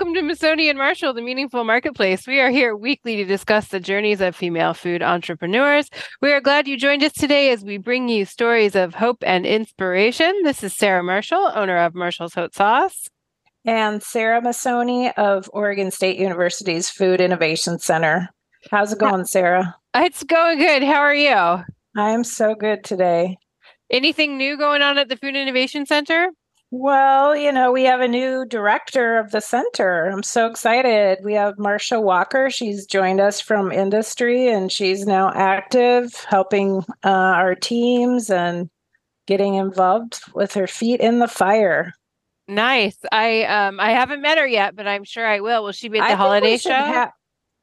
Welcome to Masoni and Marshall, the Meaningful Marketplace. We are here weekly to discuss the journeys of female food entrepreneurs. We are glad you joined us today as we bring you stories of hope and inspiration. This is Sarah Marshall, owner of Marshall's Hot Sauce. And Sarah Masoni of Oregon State University's Food Innovation Center. How's it going, Sarah? It's going good. How are you? I am so good today. Anything new going on at the Food Innovation Center? Well, you know, we have a new director of the center. I'm so excited. We have Marsha Walker. She's joined us from industry and she's now active helping uh, our teams and getting involved with her feet in the fire. Nice. I um I haven't met her yet, but I'm sure I will. Will she be at the I holiday show? Ha-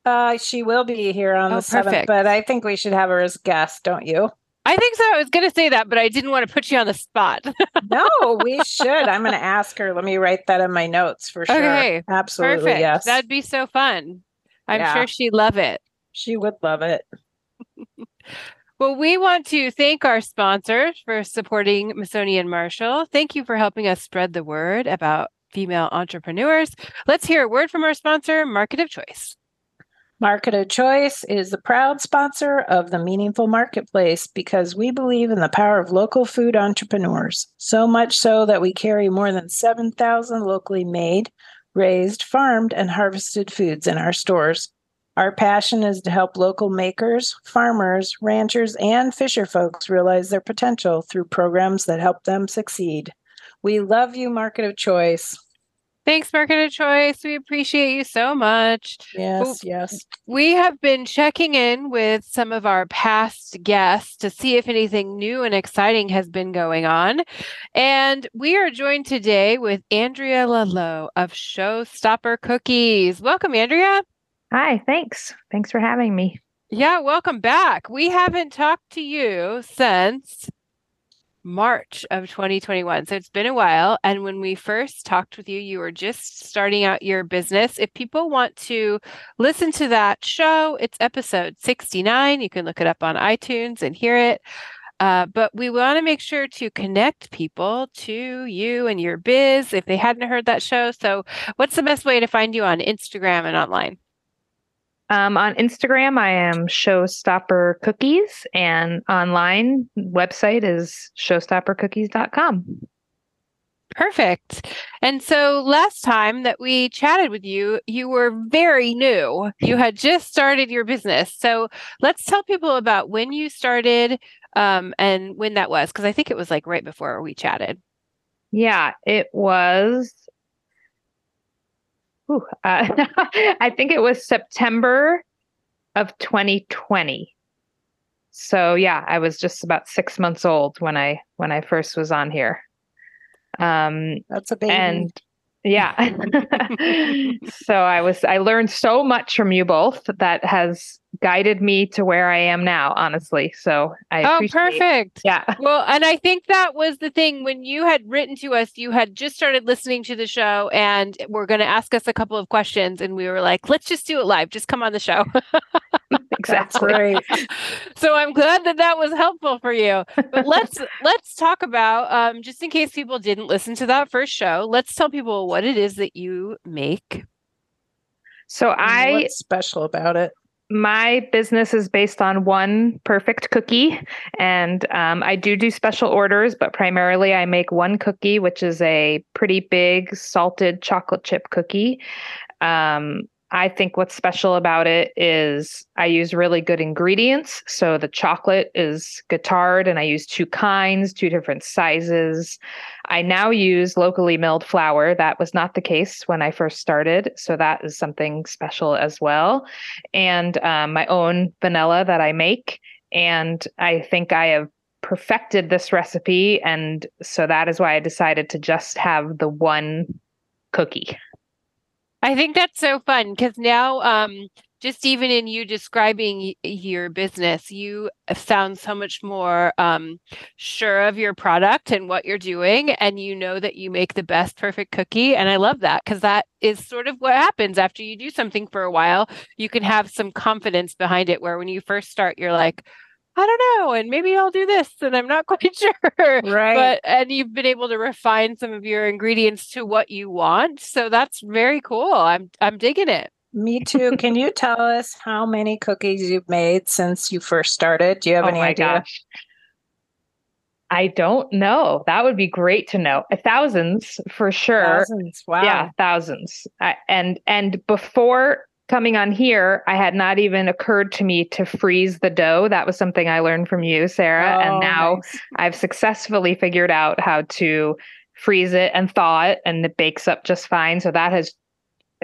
uh, she will be here on oh, the seventh, but I think we should have her as guest, don't you? I think so. I was going to say that, but I didn't want to put you on the spot. no, we should. I'm going to ask her. Let me write that in my notes for sure. Okay. Absolutely. Perfect. Yes. That'd be so fun. I'm yeah. sure she'd love it. She would love it. well, we want to thank our sponsors for supporting Masoni and Marshall. Thank you for helping us spread the word about female entrepreneurs. Let's hear a word from our sponsor, Market of Choice. Market of Choice is the proud sponsor of the Meaningful Marketplace because we believe in the power of local food entrepreneurs. So much so that we carry more than 7,000 locally made, raised, farmed, and harvested foods in our stores. Our passion is to help local makers, farmers, ranchers, and fisher folks realize their potential through programs that help them succeed. We love you, Market of Choice. Thanks, Market of Choice. We appreciate you so much. Yes, yes. We have been checking in with some of our past guests to see if anything new and exciting has been going on. And we are joined today with Andrea Ludlow of Showstopper Cookies. Welcome, Andrea. Hi, thanks. Thanks for having me. Yeah, welcome back. We haven't talked to you since March of 2021. So it's been a while. And when we first talked with you, you were just starting out your business. If people want to listen to that show, it's episode 69. You can look it up on iTunes and hear it. Uh, but we want to make sure to connect people to you and your biz if they hadn't heard that show. So, what's the best way to find you on Instagram and online? Um, on Instagram, I am Showstopper Cookies, and online website is showstoppercookies.com. Perfect. And so last time that we chatted with you, you were very new. You had just started your business. So let's tell people about when you started um, and when that was, because I think it was like right before we chatted. Yeah, it was Whew, uh, I think it was September of 2020. So yeah, I was just about six months old when I when I first was on here. Um, That's a baby. And yeah. so I was I learned so much from you both that has guided me to where I am now, honestly. So I Oh, perfect. Yeah. Well, and I think that was the thing when you had written to us, you had just started listening to the show and were going to ask us a couple of questions and we were like, let's just do it live. Just come on the show. exactly. right. so I'm glad that that was helpful for you. But let's let's talk about um, just in case people didn't listen to that first show, let's tell people what it is that you make. So I What's special about it? My business is based on one perfect cookie and um, i do do special orders but primarily i make one cookie which is a pretty big salted chocolate chip cookie. Um, I think what's special about it is I use really good ingredients. So the chocolate is Guittard, and I use two kinds, two different sizes. I now use locally milled flour. That was not the case when I first started. So that is something special as well. And um, my own vanilla that I make. And I think I have perfected this recipe. And so that is why I decided to just have the one cookie. I think that's so fun because now, um, just even in you describing your business, you sound so much more um, sure of your product and what you're doing, and you know that you make the best perfect cookie. And I love that because that is sort of what happens after you do something for a while. You can have some confidence behind it, where when you first start, you're like, I don't know, and maybe I'll do this, and I'm not quite sure. Right. But and you've been able to refine some of your ingredients to what you want. So that's very cool. I'm I'm digging it. Me too. Can you tell us how many cookies you've made since you first started? Do you have oh any my idea? Gosh. I don't know. That would be great to know. Thousands for sure. Thousands. Wow. Yeah, thousands. I, and and before coming on here, I had not even occurred to me to freeze the dough. That was something I learned from you, Sarah. Oh, and now nice. I've successfully figured out how to freeze it and thaw it, and it bakes up just fine. So that has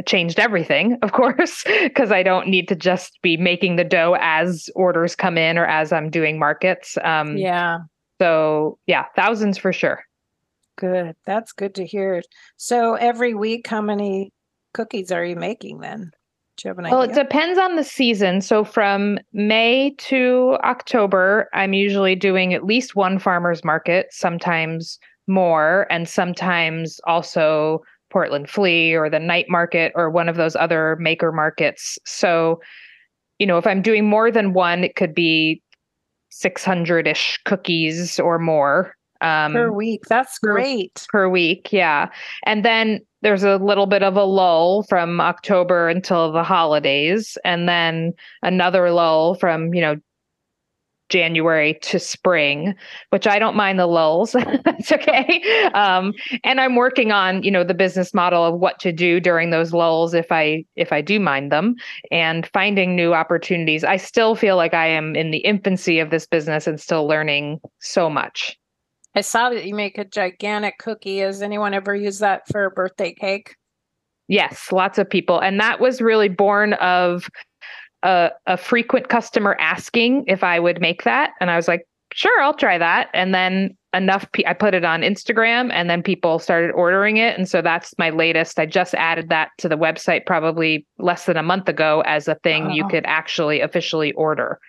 changed everything, of course, because I don't need to just be making the dough as orders come in or as I'm doing markets. Um, Yeah. So, yeah, thousands for sure. Good. That's good to hear. So every week, how many cookies are you making then? Do you have an Well, it depends on the season. So from May to October, I'm usually doing at least one farmer's market, sometimes more, and sometimes also Portland Flea or the night market or one of those other maker markets. So, you know, if I'm doing more than one, it could be 600 ish cookies or more. Um, per week. That's per- great. per week. Yeah. And then there's a little bit of a lull from October until the holidays, and then another lull from, you know, January to spring, which I don't mind the lulls. That's okay. Um, and I'm working on, you know, the business model of what to do during those lulls if I if I do mind them and finding new opportunities. I still feel like I am in the infancy of this business and still learning so much. I saw that you make a gigantic cookie. Has anyone ever used that for a birthday cake? Yes, lots of people. And that was really born of a, a frequent customer asking if I would make that. And I was like, sure, I'll try that. And then enough, pe- I put it on Instagram and then people started ordering it. And so that's my latest. I just added that to the website probably less than a month ago as a thing you could actually officially order.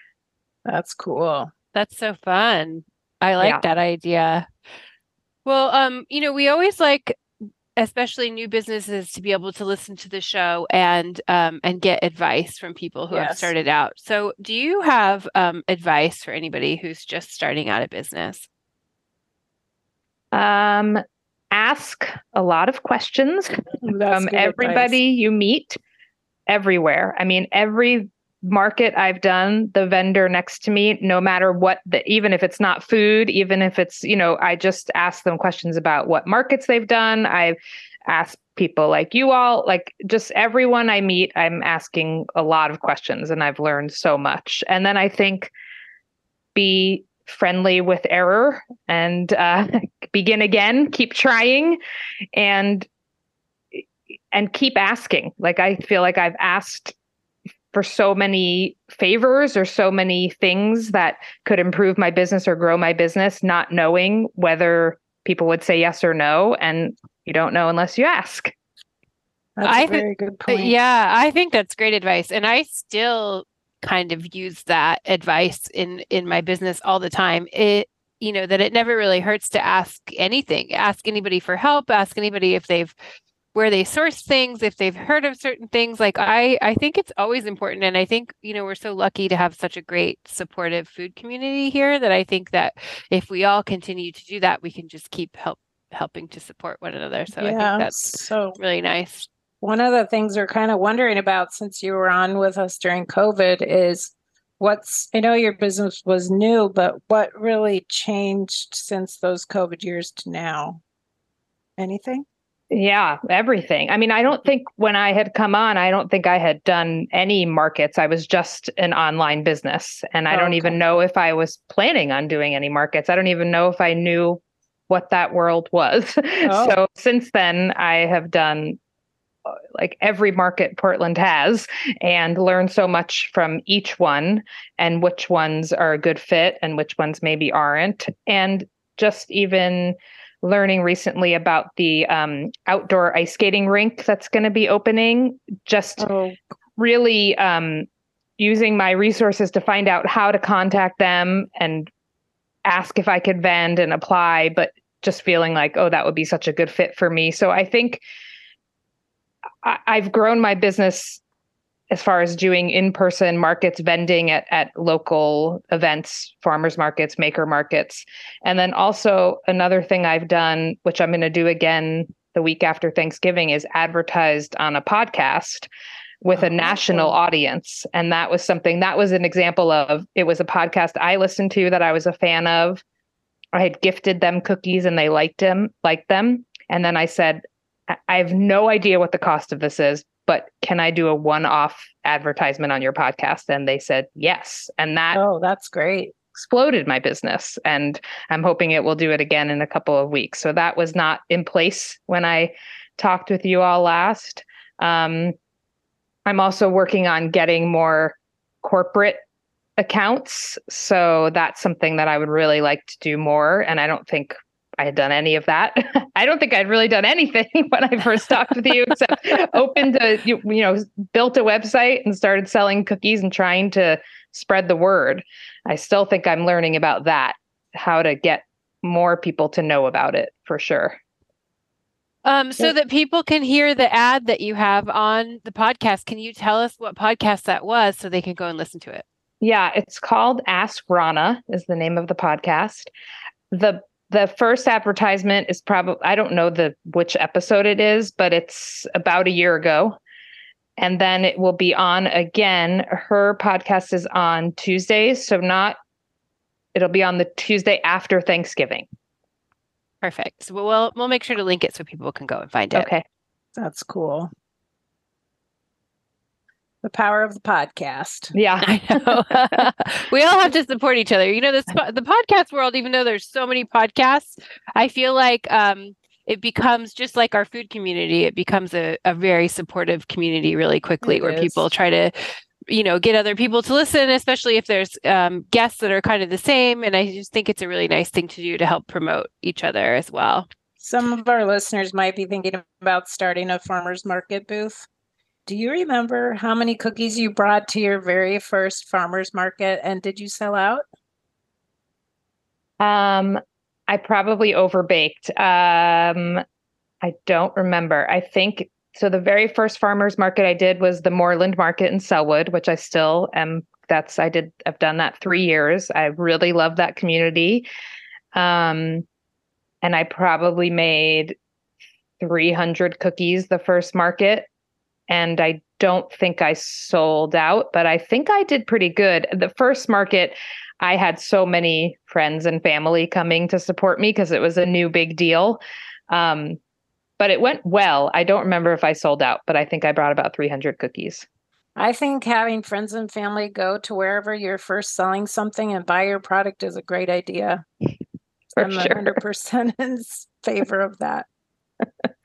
That's cool. That's so fun. I like Yeah. that idea. Well, um, you know, we always like especially new businesses to be able to listen to the show and um and get advice from people who have started out. So, do you have um advice for anybody who's just starting out a business? Um, ask a lot of questions. From good advice. everybody you meet everywhere. I mean, every market I've done, the vendor next to me, no matter what the even if it's not food, even if it's, you know, I just ask them questions about what markets they've done. I've asked people like you all, like just everyone I meet, I'm asking a lot of questions and I've learned so much. And then I think be friendly with error and uh, begin again, keep trying and and keep asking. Like I feel like I've asked for so many favors or so many things that could improve my business or grow my business, not knowing whether people would say yes or no. And you don't know unless you ask. That's I a thi- very good point. Yeah, I think that's great advice. And I still kind of use that advice in in my business all the time. It you know that it never really hurts to ask anything. Ask anybody for help, ask anybody if they've where they source things, if they've heard of certain things. Like I I think it's always important and I think, you know, we're so lucky to have such a great supportive food community here that I think that if we all continue to do that, we can just keep help helping to support one another. So I think that's So really nice. one of the things we're kind of wondering about since you were on with us during COVID is what's I know your business was new, but what really changed since those COVID years to now? Anything? Yeah, everything. I mean, I don't think when I had come on, I don't think I had done any markets. I was just an online business. And I don't Okay. even know if I was planning on doing any markets. I don't even know if I knew what that world was. Oh. So since then, I have done uh, like every market Portland has and learned so much from each one and which ones are a good fit and which ones maybe aren't. And just even learning recently about the um, outdoor ice skating rink that's going to be opening, just Oh, really um, using my resources to find out how to contact them and ask if I could vend and apply, but just feeling like, oh, that would be such a good fit for me. So I think I- I've grown my business as far as doing in-person markets vending at, at local events farmers markets maker markets. And then also another thing i've done which i'm going to do again the week after thanksgiving is advertised on a podcast with a Oh. national audience. And that was something that was an example of it was a podcast i listened to that i was a fan of. I had gifted them cookies and they liked them liked them. And then i said I- I have no idea what the cost of this is, but can I do a one off advertisement on your podcast? And they said yes. And that oh, that's great. exploded my business. And I'm hoping it will do it again in a couple of weeks. So that was not in place when I talked with you all last. Um, I'm also working on getting more corporate accounts. So that's something that I would really like to do more. And I don't think I had done any of that. I don't think I'd really done anything when I first talked with you, except opened a, you, you know, built a website and started selling cookies and trying to spread the word. I still think I'm learning about that, how to get more people to know about it for sure. Um, so that people can hear the ad that you have on the podcast, can you tell us what podcast that was so they can go and listen to it? Yeah, it's called Ask Rana is the name of the podcast. The the first advertisement is probably I don't know the which episode it is, but it's about a year ago. And then it will be on again. Her podcast is on Tuesdays, so not it'll be on the Tuesday after Thanksgiving. Perfect. So we'll we'll make sure to link it so people can go and find it. Okay. That's cool. The power of the podcast. Yeah. I know. we all have to support each other. You know, this the podcast world, even though there's so many podcasts, I feel like um it becomes just like our food community, it becomes a, a very supportive community really quickly It where is. people try to you know get other people to listen especially if there's um, guests that are kind of the same and i just think it's a really nice thing to do to help promote each other as well Some of our listeners might be thinking about starting a farmer's market booth. Do you remember how many cookies you brought to your very first farmer's market and did you sell out? Um, I probably overbaked. Um, I don't remember. I think so. The very first farmers market I did was the Moreland Market in Sellwood, which I still am. That's I did. I've done that three years. I really love that community. Um, and I probably made 300 cookies the first market. And I don't think I sold out, but I think I did pretty good. The first market, I had so many friends and family coming to support me because it was a new big deal. Um, but it went well. I don't remember if I sold out, but I think I brought about 300 cookies. I think having friends and family go to wherever you're first selling something and buy your product is a great idea. For I'm sure. 100% in favor of that.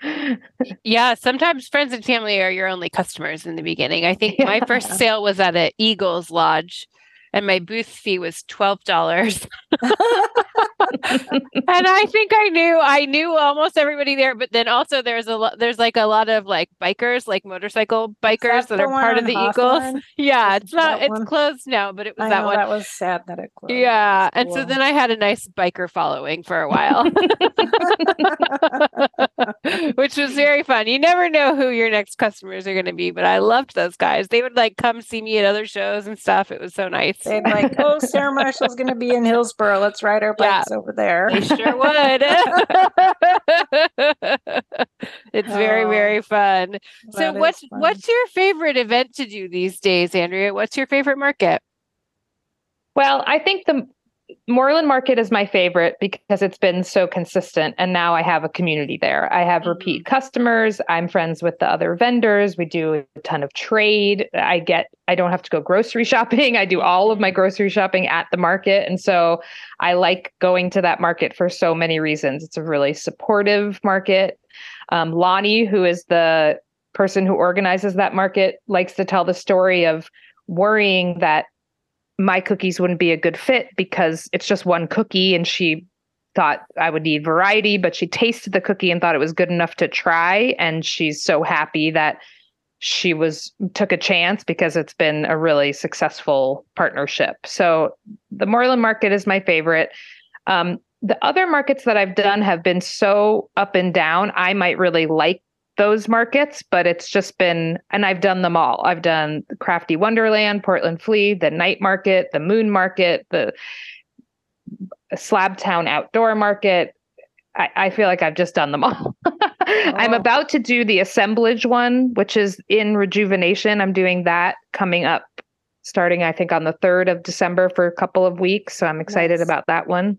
yeah sometimes friends and family are your only customers in the beginning. I think my first sale was at a eagles lodge and my booth fee was $12 and I think I knew I knew almost everybody there, but then also there's a lot there's like a lot of like bikers, like motorcycle bikers that that, are part of the Hawthorne? Eagles. Yeah, it's not it's one? closed now, but it was I that one. that was sad that it closed. yeah, That's and so then I had a nice biker following for a while, which was very fun. You never know who your next customers are going to be, but I loved those guys. They would like come see me at other shows and stuff. It was so nice. They'd like, oh, Sarah Marshall's going to be in Hillsboro. Let's ride our Yeah. bikes over there. They sure would. it's very, Oh, very fun. So what's fun. what's your favorite event to do these days, Andrea? What's your favorite market? Well, I think the Moreland Market is my favorite because it's been so consistent and now I have a community there. I have Mhm. repeat customers. I'm friends with the other vendors. We do a ton of trade. I get I don't have to go grocery shopping. I do all of my grocery shopping at the market and so I like going to that market for so many reasons. It's a really supportive market. Um, Lonnie, who is the person who organizes that market, likes to tell the story of worrying that my cookies wouldn't be a good fit because it's just one cookie and she thought I would need variety, but she tasted the cookie and thought it was good enough to try. And she's so happy that she was took a chance because it's been a really successful partnership. So the Moreland market is my favorite. Um, the other markets that I've done have been so up and down. I might really like those markets, but it's just been, and I've done them all. I've done Crafty Wonderland, Portland Flea, the night market, the moon market, the Slabtown outdoor market. I, I feel like I've just done them all. I'm Oh. about to do the assemblage one, which is in rejuvenation. I'm doing that coming up starting, I think, on the 3rd of December for a couple of weeks. So I'm excited Nice. about that one.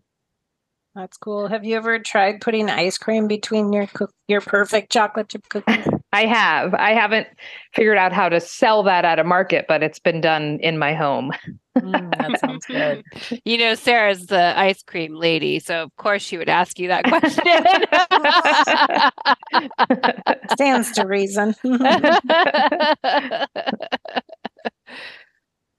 That's cool. Have you ever tried putting ice cream between your cook your perfect chocolate chip cookies? I have. I haven't figured out how to sell that at a market, but it's been done in my home. Mm, that sounds good. You know, Sarah's the ice cream lady, so of course she would ask you that question. Stands to reason.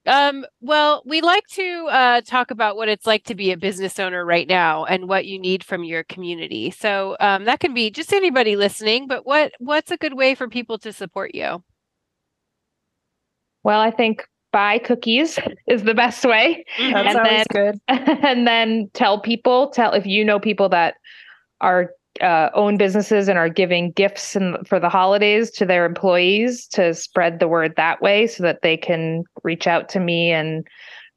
um, well, we like to uh, talk about what it's like to be a business owner right now and what you need from your community. So um, that can be just anybody listening, but what what's a good way for people to support you? well, I think buy cookies is the best way. That's And always good. and then tell people, tell if you know people that are uh, own businesses and are giving gifts and for the holidays to their employees to spread the word that way so that they can reach out to me and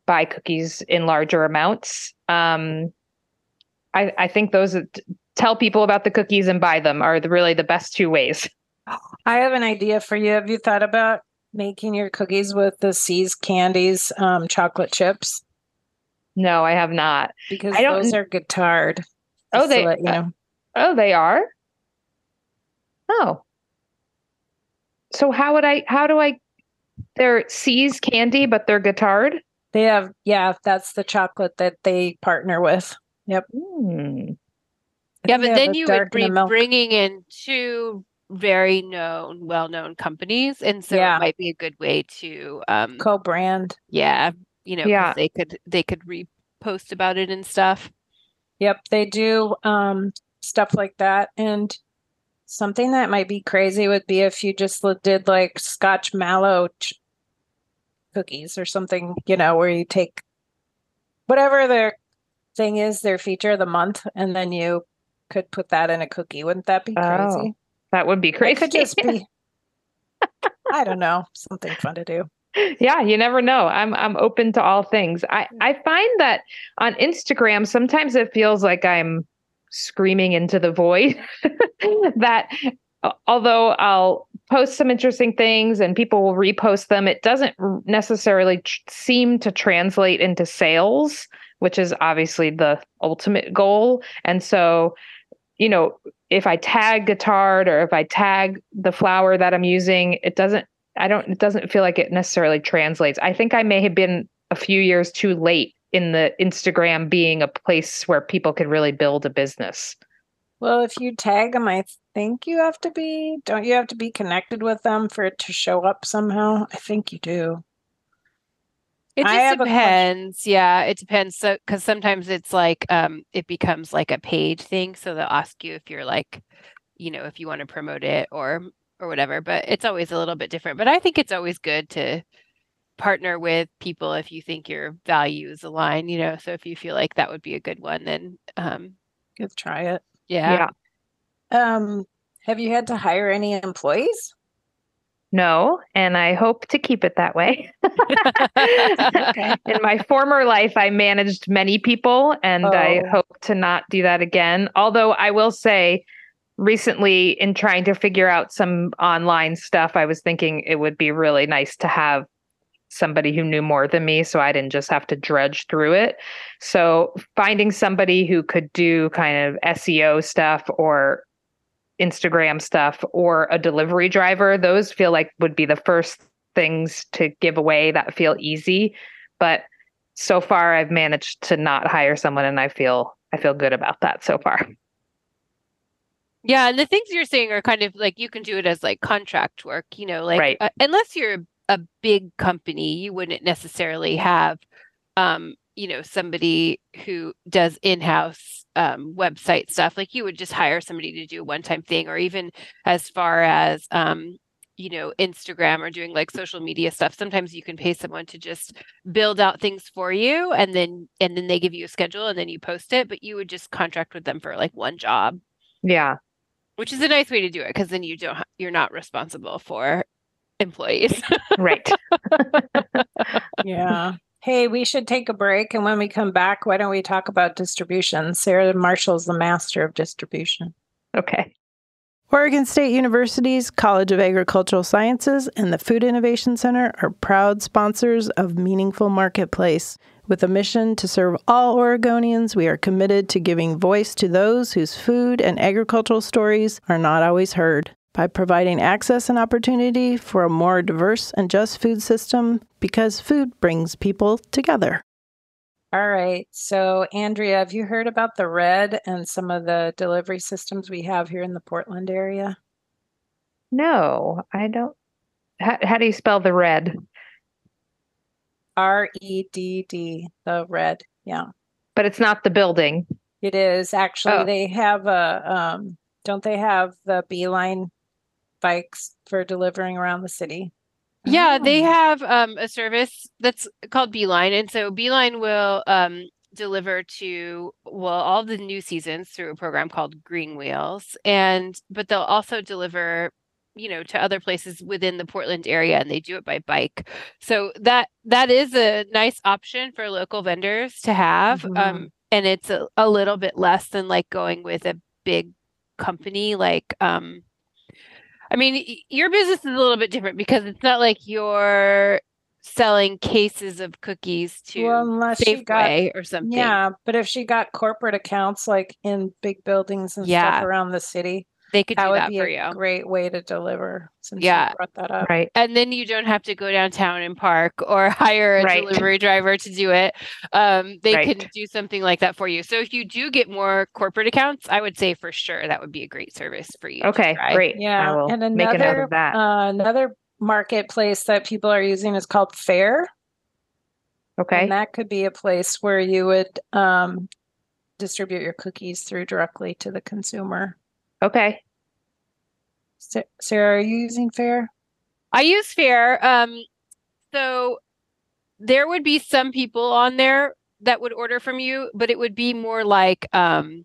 buy cookies in larger amounts. Um, I, I think those are- tell people about the cookies and buy them are the, really the best two ways. I have an idea for you. Have you thought about making your cookies with the See's Candies um, chocolate chips? No, I have not. Because I don't those are Guittard. Oh, they- you know. Oh, they are. Oh. So how would I? How do I? They're See's candy, but they're Guittard. They have yeah, that's the chocolate that they partner with. Hmm. I Yeah, but then you dark would and be milk. bringing in two very known, well-known companies, and so Yeah. it might be a good way to, um, co-brand. yeah, you know, Yeah. they could they could repost about it and stuff. Yep, they do um stuff like that. And something that might be crazy would be if you just did like Scotchmallow ch- cookies or something, you know, where you take whatever their thing is, their feature of the month, and then you could put that in a cookie. Wouldn't that be Oh, crazy? That would be It crazy. could just be I don't know, something fun to do. yeah, you never know. I'm I'm open to all things. I hmm. I find that on Instagram sometimes it feels like I'm screaming into the void. that although I'll post some interesting things and people will repost them, it doesn't necessarily tr- seem to translate into sales, which is obviously the ultimate goal. And so, you know, if I tag Guittard or if I tag the flour that I'm using, it doesn't I don't it doesn't feel like it necessarily translates. I think I may have been a few years too late in the Instagram being a place where people can really build a business. Well, if you tag them, I think you have to be, don't you have to be connected with them for it to show up somehow? I think you do. It just have a question. depends. Yeah, it depends. So, because sometimes it's like um, it becomes like a paid thing, so they'll ask you if you're like, you know, if you want to promote it or or whatever. But it's always a little bit different. But I think it's always good to partner with people if you think your values align. You know, so if you feel like that would be a good one, then um, Good, try it. yeah. Um, have you had to hire any employees? No, and I hope to keep it that way. Okay. In my former life, I managed many people, and I Oh. hope to not do that again. Although I will say, recently, in trying to figure out some online stuff, I was thinking it would be really nice to have somebody who knew more than me so I didn't just have to drudge through it. So finding somebody who could do kind of SEO stuff or Instagram stuff or a delivery driver, those feel like would be the first things to give away that feel easy. But so far I've managed to not hire someone and I feel I feel good about that so far. Yeah, and the things you're saying are kind of like you can do it as like contract work, you know, like Right. uh, unless you're a big company, you wouldn't necessarily have um, you know, somebody who does in-house um website stuff. Like you would just hire somebody to do a one-time thing or even as far as um you know, Instagram or doing like social media stuff. Sometimes you can pay someone to just build out things for you and then and then they give you a schedule and then you post it, but you would just contract with them for like one job Yeah. which is a nice way to do it because then you don't you're not responsible for employees Right. Yeah. Hey, we should take a break. And when we come back, why don't we talk about distribution? Sarah Marshall's the master of distribution. okay. Oregon State University's College of Agricultural Sciences and the Food Innovation Center are proud sponsors of Meaningful Marketplace. With a mission to serve all Oregonians, we are committed to giving voice to those whose food and agricultural stories are not always heard. By providing access and opportunity for a more diverse and just food system, because food brings people together. All right. So, Andrea, have you heard about the Redd and some of the delivery systems we have here in the Portland area? No, I don't. How, how do you spell the Redd? R E D D, the Redd. Yeah, But it's not the building. it is actually. Oh. They have a. Um, don't they have the B-Line bikes for delivering around the city? yeah they Oh. have um, a service that's called B-Line and so B-Line will um, deliver to well all the new seasons through a program called green wheels and but they'll also deliver you know to other places within the portland area and they do it by bike so that that is a nice option for local vendors to have Mhm. um, and it's a, a little bit less than like going with a big company like um I mean your business is a little bit different because it's not like you're selling cases of cookies to Well, unless she got Safeway or something. Yeah, but if she got corporate accounts like in big buildings and Yeah. stuff around the city, They could that do would that be for a you. great way to deliver. Since Yeah. you brought that up. Right. And then you don't have to go downtown and park or hire a Right. delivery driver to do it. Um, they Right. can do something like that for you. So if you do get more corporate accounts, I would say for sure that would be a great service for you. Okay. Great. Yeah, I will and make a note another of that. uh, another marketplace that people are using is called Faire, okay. and that could be a place where you would um, distribute your cookies through directly to the consumer. Okay. Sarah, are you using Faire? I use Faire. Um, so there would be some people on there that would order from you, but it would be more like, um,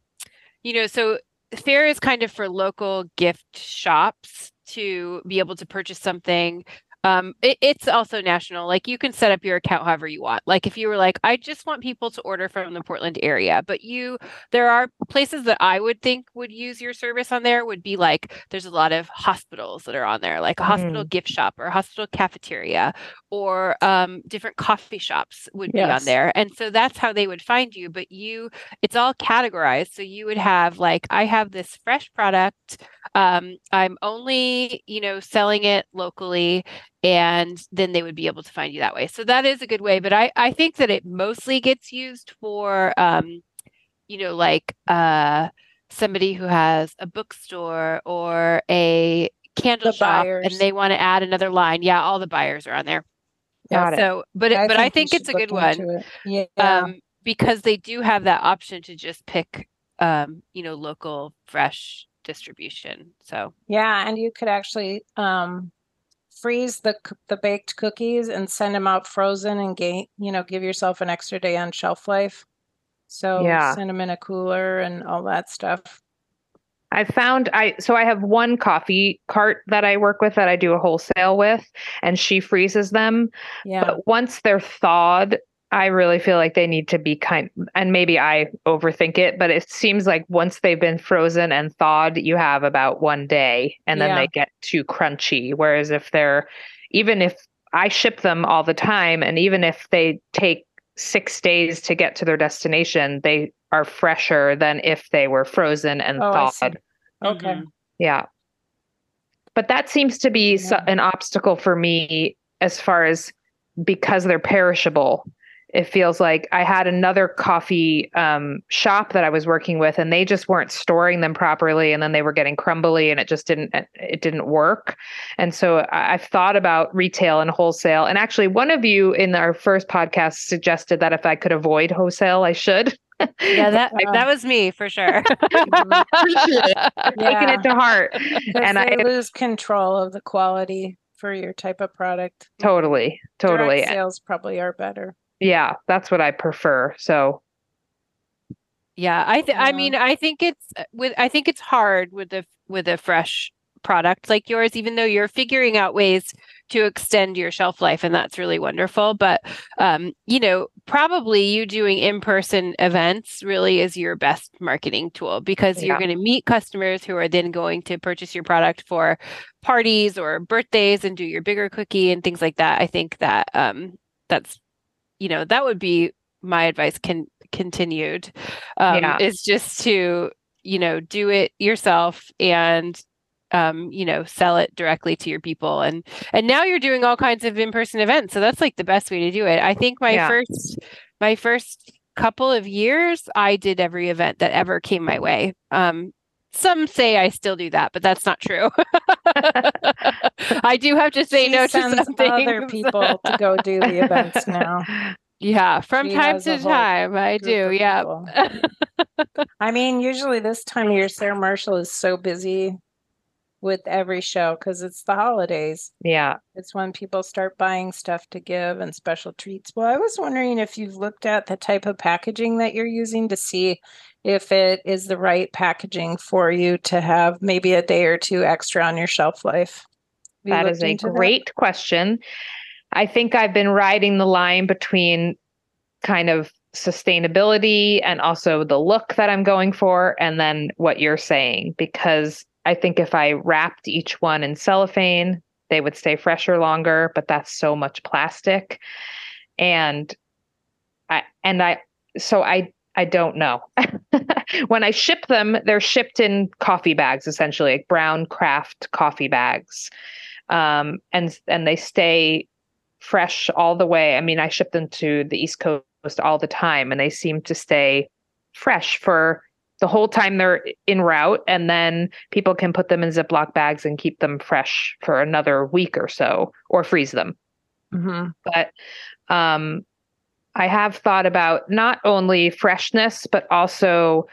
you know, so Faire is kind of for local gift shops to be able to purchase something. Um, it, it's also national. Like you can set up your account however you want. Like if you were like, I just want people to order from the Portland area, but you, there are places that I would think would use your service on there would be like, there's a lot of hospitals that are on there, like a hospital gift shop or a hospital cafeteria or um, different coffee shops would be on there. And so that's how they would find you. But you, it's all categorized. So you would have like, I have this fresh product. Um, I'm only, you know, selling it locally and then they would be able to find you that way. So that is a good way. But I, I think that it mostly gets used for, um, you know, like uh, somebody who has a bookstore or a candle The shop buyers. and they want to add another line. Yeah, all the buyers are on there. Got it. So, but it, but I think it's a good one. Yeah. um, because they do have that option to just pick, um, you know, local fresh distribution. So Yeah, and you could actually um, freeze the the baked cookies and send them out frozen and gain, you know, give yourself an extra day on shelf life. So Yeah. send them in a cooler and all that stuff. I found I so I have one coffee cart that I work with that I do a wholesale with, and she freezes them. Yeah. But once they're thawed, I really feel like they need to be kind and maybe I overthink it, but it seems like once they've been frozen and thawed, you have about one day and then Yeah. they get too crunchy. Whereas if they're even if I ship them all the time. And even if they take six days to get to their destination, they are fresher than if they were frozen and Oh, thawed. Okay. Mhm. Yeah. But that seems to be Yeah. an obstacle for me as far as because they're perishable. It feels like I had another coffee um, shop that I was working with, and they just weren't storing them properly, and then they were getting crumbly, and it just didn't it didn't work. And so I- I've thought about retail and wholesale. And actually, one of you in our first podcast suggested that if I could avoid wholesale, I should. Yeah, that Wow. that was me for sure. Appreciate taking it to heart, and they I- lose control of the quality for your type of product. Totally, totally. Direct sales probably are better. Yeah that's what i prefer so Yeah, I th- I mean, I think it's uh, with I think it's hard with a with a fresh product like yours, even though you're figuring out ways to extend your shelf life, and that's really wonderful. But um, you know, probably you doing in-person events really is your best marketing tool because you're going to meet customers who are then going to purchase your product for parties or birthdays and do your bigger cookie and things like that. I think that um that's you know, that would be my advice can continued um, Yeah. is just to you know do it yourself and um, you know sell it directly to your people and and now you're doing all kinds of in-person events so that's like the best way to do it i think my Yeah. first my first couple of years i did every event that ever came my way um some say i still do that but that's not true i do have to say She no to something other people to go do the events now. yeah from She time to time i do yeah. I mean, usually this time of year, Sarah Marshall is so busy with every show because it's the holidays. yeah It's when people start buying stuff to give and special treats. Well, I was wondering if you've looked at the type of packaging that you're using to see if it is the right packaging for you to have maybe a day or two extra on your shelf life. You that is a into that? great question i think i've been riding the line between kind of sustainability and also the look that i'm going for and then what you're saying because i think if i wrapped each one in cellophane they would stay fresher longer but that's so much plastic. And i and i so i i don't know. When i ship them they're shipped in coffee bags essentially like brown craft coffee bags. Um and and they stay fresh all the way. I mean i ship them to the east coast all the time and they seem to stay fresh for the whole time they're in route and then people can put them in ziploc bags and keep them fresh for another week or so or freeze them Mhm. but um, I have thought about not only freshness, but also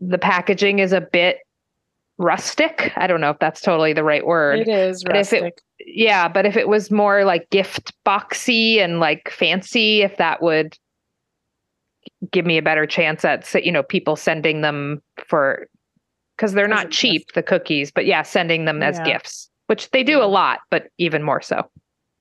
the packaging is a bit rustic. I don't know if that's totally the right word. It is But if it- rustic. Yeah, but if it was more like gift boxy and like fancy, if that would give me a better chance at, you know, people sending them for because they're not cheap, the cookies, but yeah, sending them as Yeah. gifts, which they do a lot, but even more so.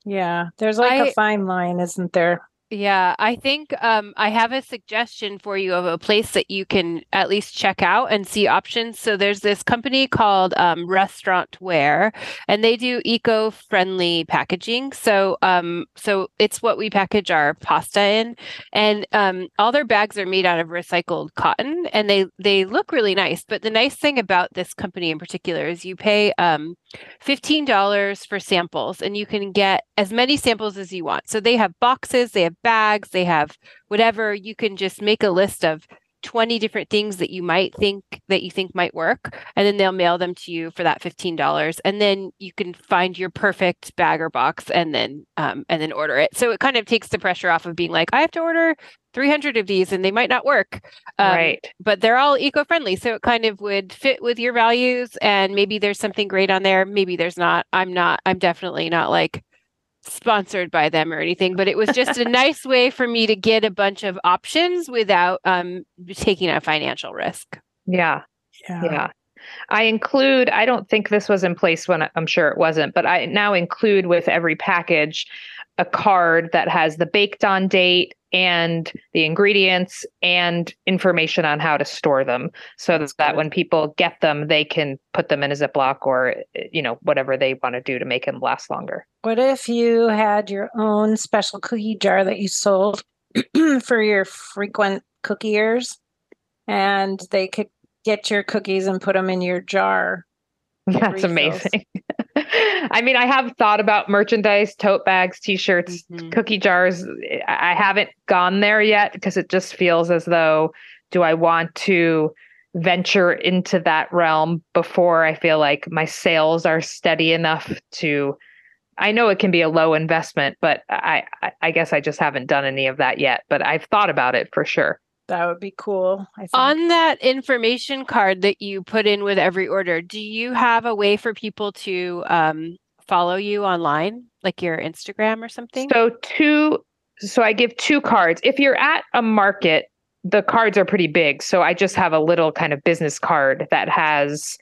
Yeah, there's like a I- fine line, isn't there? Yeah, I think um, I have a suggestion for you of a place that you can at least check out and see options. So there's this company called um, Restaurantware, and they do eco-friendly packaging. So um, so it's what we package our pasta in, and um, all their bags are made out of recycled cotton, and they they look really nice. But the nice thing about this company in particular is you pay um, $15 for samples and you can get as many samples as you want. So they have boxes, they have bags, they have whatever. You can just make a list of 20 different things that you might think that you think might work and then they'll mail them to you for that $15 and then you can find your perfect bag or box and then um, and then order it so it kind of takes the pressure off of being like i have to order 300 of these and they might not work Um, right. but they're all eco-friendly so it kind of would fit with your values and maybe there's something great on there maybe there's not i'm not i'm definitely not like sponsored by them or anything but it was just a nice way for me to get a bunch of options without um taking a financial risk Yeah. Yeah. I include, I don't think this was in place when I- I'm sure it wasn't, but I now include with every package a card that has the baked on date and the ingredients and information on how to store them so That's that good. when people get them they can put them in a ziploc or you know whatever they want to do to make them last longer What if you had your own special cookie jar that you sold for your frequent cookiers and they could get your cookies and put them in your jar? That's amazing. I mean i have thought about merchandise tote bags t-shirts Mhm. cookie jars. I haven't gone there yet because it just feels as though do i want to venture into that realm before i feel like my sales are steady enough to i know it can be a low investment but i, I guess i just haven't done any of that yet but i've thought about it for sure That would be cool. I think. On that information card that you put in with every order, do you have a way for people to um, follow you online, like your Instagram or something? So two so I give two cards. If you're at a market, the cards are pretty big. So I just have a little kind of business card that has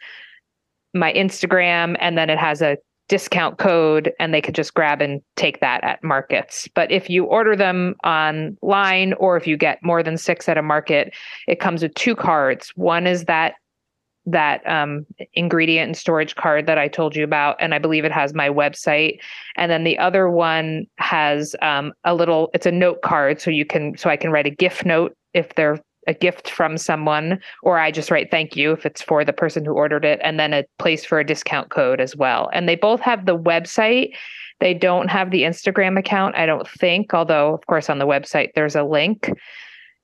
my Instagram and then it has a discount code and they could just grab and take that at markets. But if you order them online or if you get more than 6 at a market, it comes with two cards. One is that that um, ingredient and storage card that I told you about, and I believe it has my website. And then the other one has um, a little. It's a note card, so you can so I can write a gift note if they're a gift from someone, or I just write thank you if it's for the person who ordered it, and then a place for a discount code as well. And they both have the website. They don't have the Instagram account, I don't think, although of course on the website there's a link.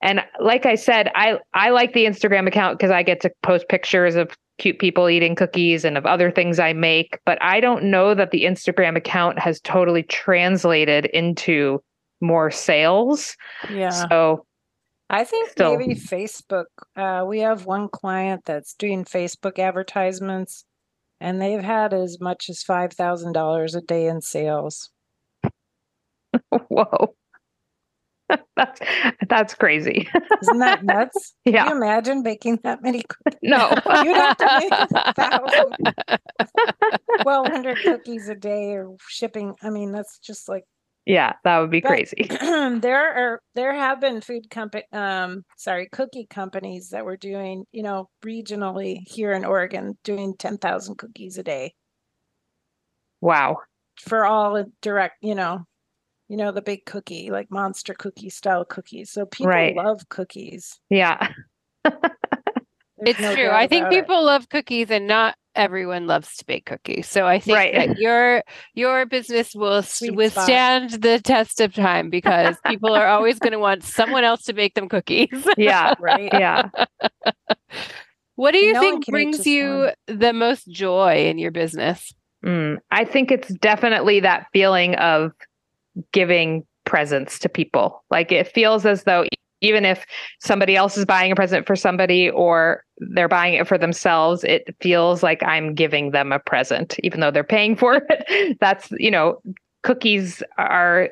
And like I said, I I like the Instagram account because I get to post pictures of cute people eating cookies and of other things I make, but I don't know that the Instagram account has totally translated into more sales. yeah. So I think Still. maybe Facebook. Uh, we have one client that's doing Facebook advertisements, and they've had as much as five thousand dollars a day in sales. whoa. that's that's crazy. Isn't that nuts? Can Yeah. you imagine baking that many? cookies? No. You'd have to make a thousand, twelve hundred cookies a day, or shipping. I mean, that's just like yeah, that would be But- crazy. there are there have been food company um sorry cookie companies that were doing you know regionally here in Oregon doing 10,000 cookies a day Wow. for all in direct you know you know the big cookie like monster cookie style cookies so people Right. love cookies Yeah. It's no true. I think about it. people love cookies and not everyone loves to bake cookies. So I think Right. that your your business will Sweet spot. withstand the test of time because people are always going to want someone else to bake them cookies. Yeah. right Yeah. What do you No think brings you one. the most joy in your business? Mm, I think it's definitely that feeling of giving presents to people. Like it feels as though even if somebody else is buying a present for somebody or they're buying it for themselves, it feels like I'm giving them a present, even though they're paying for it. That's, you know, cookies are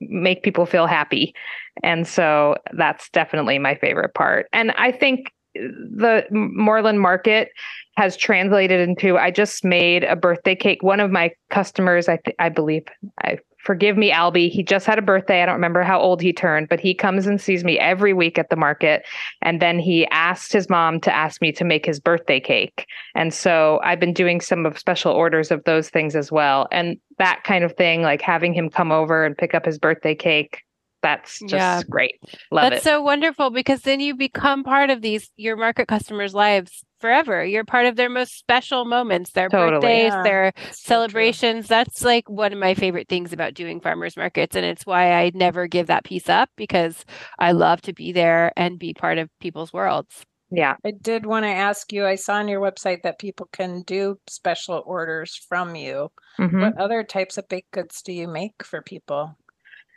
make people feel happy. And so that's definitely my favorite part. And I think the Moreland Market has translated into I just made a birthday cake. One of my customers, I th- I believe, I forgive me, Albie. He just had a birthday. I don't remember how old he turned, but he comes and sees me every week at the market. And then he asked his mom to ask me to make his birthday cake. And so I've been doing some of special orders of those things as well. And that kind of thing, like having him come over and pick up his birthday cake. That's just Yeah. great. Love That's it. so wonderful because then you become part of these your market customers' lives forever. You're part of their most special moments, their Totally. birthdays, Yeah, their It's so celebrations. That's like one of my favorite things about doing farmers markets. And it's why I never give that piece up because I love to be there and be part of people's worlds. yeah. I did want to ask you I saw on your website that people can do special orders from you Mhm. What other types of baked goods do you make for people?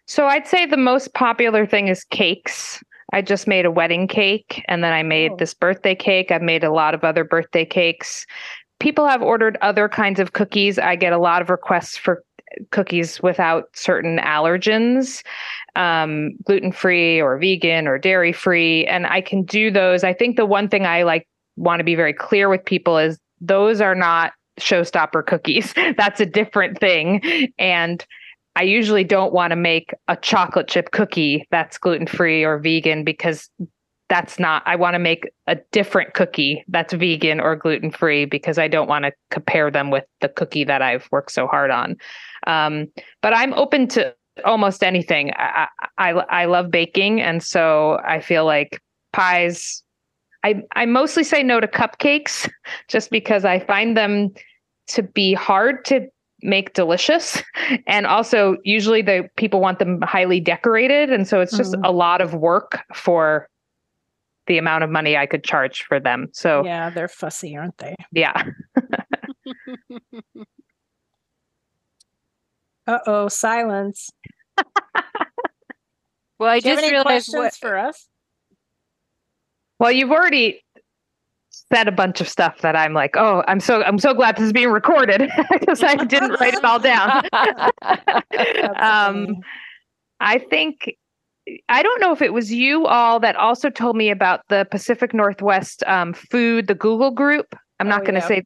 So I'd say the most popular thing is cakes. I just made a wedding cake and then I made Oh. this birthday cake. I've made a lot of other birthday cakes. People have ordered other kinds of cookies. I get a lot of requests for cookies without certain allergens, um, gluten free or vegan or dairy free. And I can do those. I think the one thing I like want to be very clear with people is those are not showstopper cookies. That's a different thing. And I usually don't want to make a chocolate chip cookie that's gluten free or vegan because that's not I want to make a different cookie that's vegan or gluten free because I don't want to compare them with the cookie that I've worked so hard on. Um, but I'm open to almost anything. I, I I love baking, and so I feel like pies. I I mostly say no to cupcakes just because I find them to be hard to make delicious and also usually the people want them highly decorated and so it's just mm. a lot of work for the amount of money I could charge for them. So yeah, they're fussy, aren't they? Yeah. uh oh, silence. well, I just realized questions what... for us. Well, you've already said a bunch of stuff that I'm like, oh, I'm so I'm so glad this is being recorded because I didn't write it all down. um, I think I don't know if it was you all that also told me about the Pacific Northwest um, food, the Google group. I'm not oh, going to yeah. say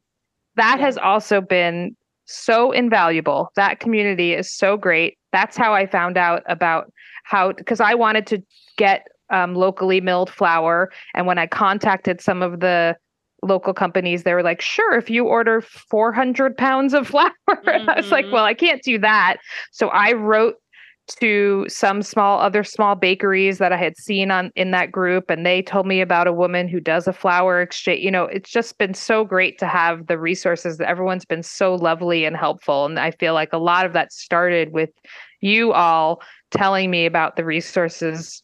that yeah. has also been so invaluable. That community is so great. That's how I found out about how, because I wanted to get um, locally milled flour. And when I contacted some of the local companies, they were like, sure, if you order 400 pounds of flour. Mm-hmm. I was like, mm-hmm. well, I can't do that. So I wrote to some small other small bakeries that I had seen on in that group and they told me about a woman who does a flour exchange you know it's just been so great to have the resources that everyone's been so lovely and helpful and I feel like a lot of that started with you all telling me about the resources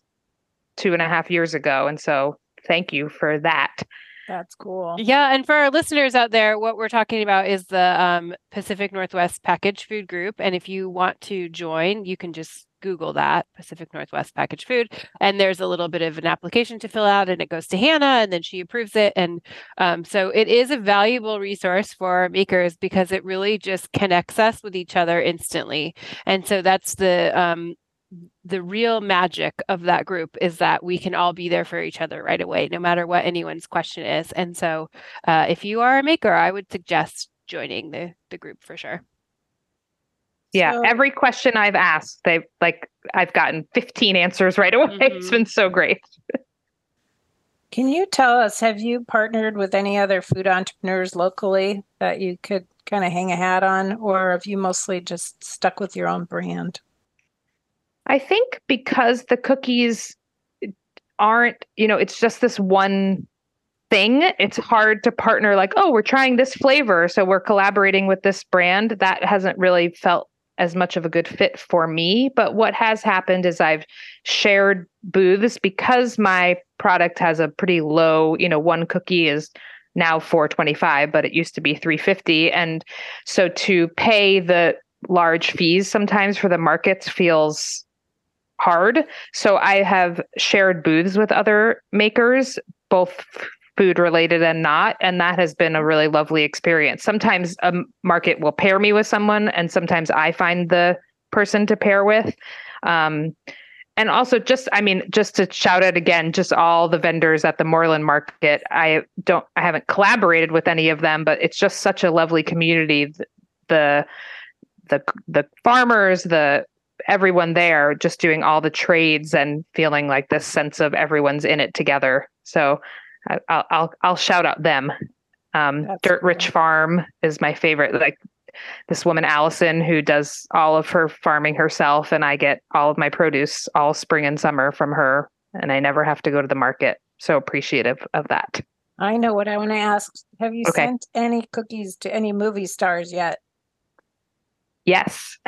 two and a half years ago and so thank you for that that's cool. Yeah. And for our listeners out there, what we're talking about is the um, Pacific Northwest Packaged Food Group. And if you want to join, you can just Google that Pacific Northwest Packaged Food. And there's a little bit of an application to fill out, and it goes to Hannah, and then she approves it. And um, so it is a valuable resource for makers because it really just connects us with each other instantly. And so that's the um, the real magic of that group is that we can all be there for each other right away, no matter what anyone's question is. And so, uh, if you are a maker, I would suggest joining the the group for sure. Yeah, so, every question I've asked, they've like I've gotten 15 answers right away. Mm-hmm. It's been so great. Can you tell us, have you partnered with any other food entrepreneurs locally that you could kind of hang a hat on, or have you mostly just stuck with your own brand? I think because the cookies aren't, you know, it's just this one thing. It's hard to partner like, oh, we're trying this flavor, so we're collaborating with this brand. That hasn't really felt as much of a good fit for me. But what has happened is I've shared booths because my product has a pretty low, you know, one cookie is now 425 but it used to be 350 and so to pay the large fees sometimes for the markets feels hard. So I have shared booths with other makers, both food related and not. And that has been a really lovely experience. Sometimes a market will pair me with someone, and sometimes I find the person to pair with. Um, and also just i mean just to shout out again just all the vendors at the moreland market i don't i haven't collaborated with any of them but it's just such a lovely community the the the farmers the everyone there just doing all the trades and feeling like this sense of everyone's in it together. So I'll I'll, I'll shout out them. Um, Dirt. Rich Farm is my favorite. Like this woman Allison who does all of her farming herself, and I get all of my produce all spring and summer from her, and I never have to go to the market. So appreciative of that. I know what I want to ask. Have you okay. sent any cookies to any movie stars yet? Yes.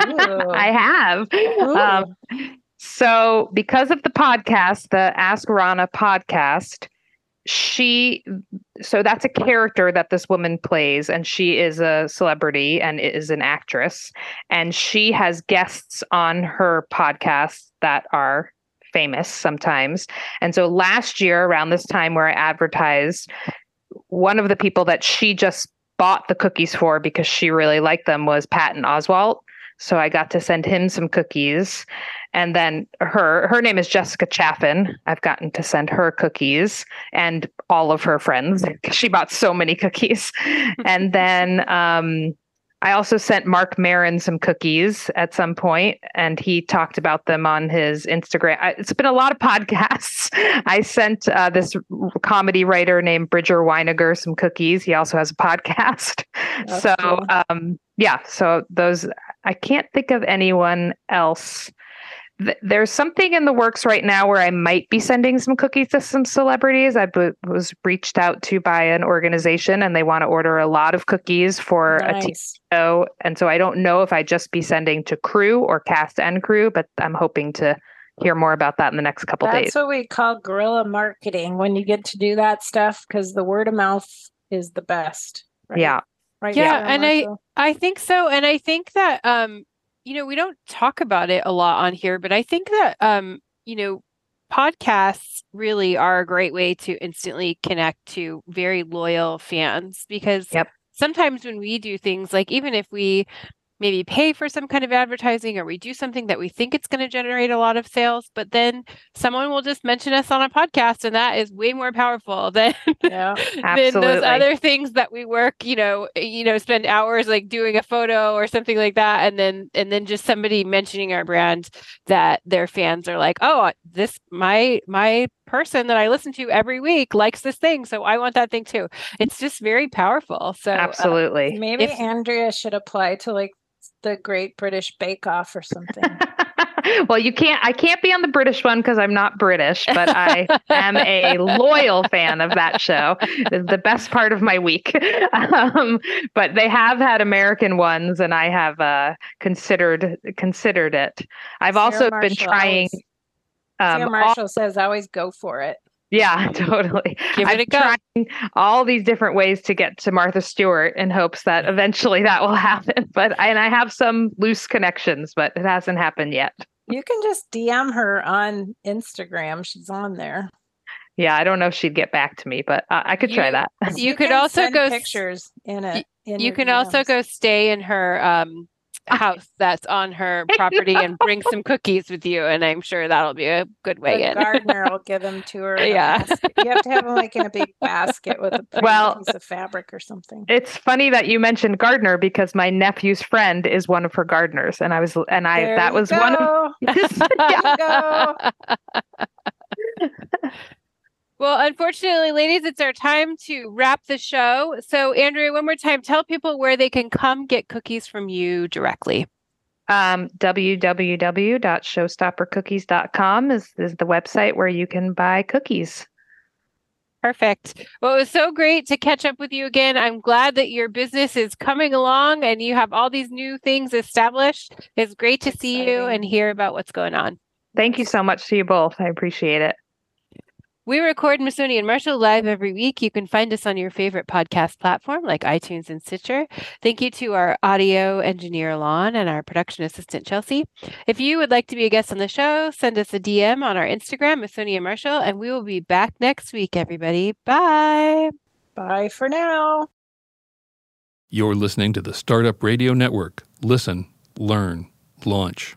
I have. Um, so, because of the podcast, the Ask Ronna podcast, she, so that's a character that this woman plays, and she is a celebrity and is an actress. And she has guests on her podcast that are famous sometimes. And so last year, around this time where I advertised, one of the people that she just bought the cookies for because she really liked them was Patton Oswalt. So I got to send him some cookies. And then her her name is Jessica Chaffin. I've gotten to send her cookies and all of her friends. She bought so many cookies. and then um, I also sent Marc Maron some cookies at some point, and he talked about them on his Instagram. It's been a lot of podcasts. I sent uh, this comedy writer named Bridger Winegar some cookies. He also has a podcast. That's so, cool. um, yeah, so those, I can't think of anyone else there's something in the works right now where I might be sending some cookies to some celebrities. I b- was reached out to by an organization and they want to order a lot of cookies for nice. a TV show. And so I don't know if I just be sending to crew or cast and crew, but I'm hoping to hear more about that in the next couple That's days. That's what we call guerrilla marketing when you get to do that stuff because the word of mouth is the best. Right? Yeah. Right. Yeah. and Marshall? I, I think so. And I think that, um, you know, we don't talk about it a lot on here, but I think that um, you know, podcasts really are a great way to instantly connect to very loyal fans because yep. sometimes when we do things like even if we maybe pay for some kind of advertising or we do something that we think it's going to generate a lot of sales but then someone will just mention us on a podcast and that is way more powerful than, yeah, than those other things that we work you know you know spend hours like doing a photo or something like that and then and then just somebody mentioning our brand that their fans are like oh this my my person that I listen to every week likes this thing, so I want that thing too. It's just very powerful. So uh, absolutely, uh, maybe if, Andrea should apply to like the Great British Bake Off or something. well, you can't. I can't be on the British one because I'm not British, but I am a loyal fan of that show. It's the best part of my week. Um, but they have had American ones, and I have uh, considered considered it. I've Sarah also Marshall been trying. Always, um, Sarah Marshall all, says, "Always go for it." Yeah, totally. Give it I'm a go. Trying all these different ways to get to Martha Stewart in hopes that eventually that will happen. But and I have some loose connections, but it hasn't happened yet. You can just DM her on Instagram. She's on there. Yeah, I don't know if she'd get back to me, but uh, I could you, try that. You, you could also go pictures in it. You can DMs. also go stay in her um house that's on her property and bring some cookies with you and i'm sure that'll be a good way the in. gardener will give them to her yeah. you have to have them like in a big basket with a well, piece of fabric or something. it's funny that you mentioned gardener because my nephew's friend is one of her gardeners and i was and i there that was go. one of yeah. Well, unfortunately, ladies, it's our time to wrap the show. So, Andrea, one more time, tell people where they can come get cookies from you directly. Um, www.showstoppercookies.com is, is the website where you can buy cookies. Perfect. Well, it was so great to catch up with you again. I'm glad that your business is coming along and you have all these new things established. It's great to Exciting. see you and hear about what's going on. Thank you so much to you both. I appreciate it. We record Missoni and Marshall live every week. You can find us on your favorite podcast platform like iTunes and Stitcher. Thank you to our audio engineer, Lon, and our production assistant, Chelsea. If you would like to be a guest on the show, send us a DM on our Instagram, Missoni and Marshall, and we will be back next week, everybody. Bye. Bye for now. You're listening to the Startup Radio Network. Listen, learn, launch.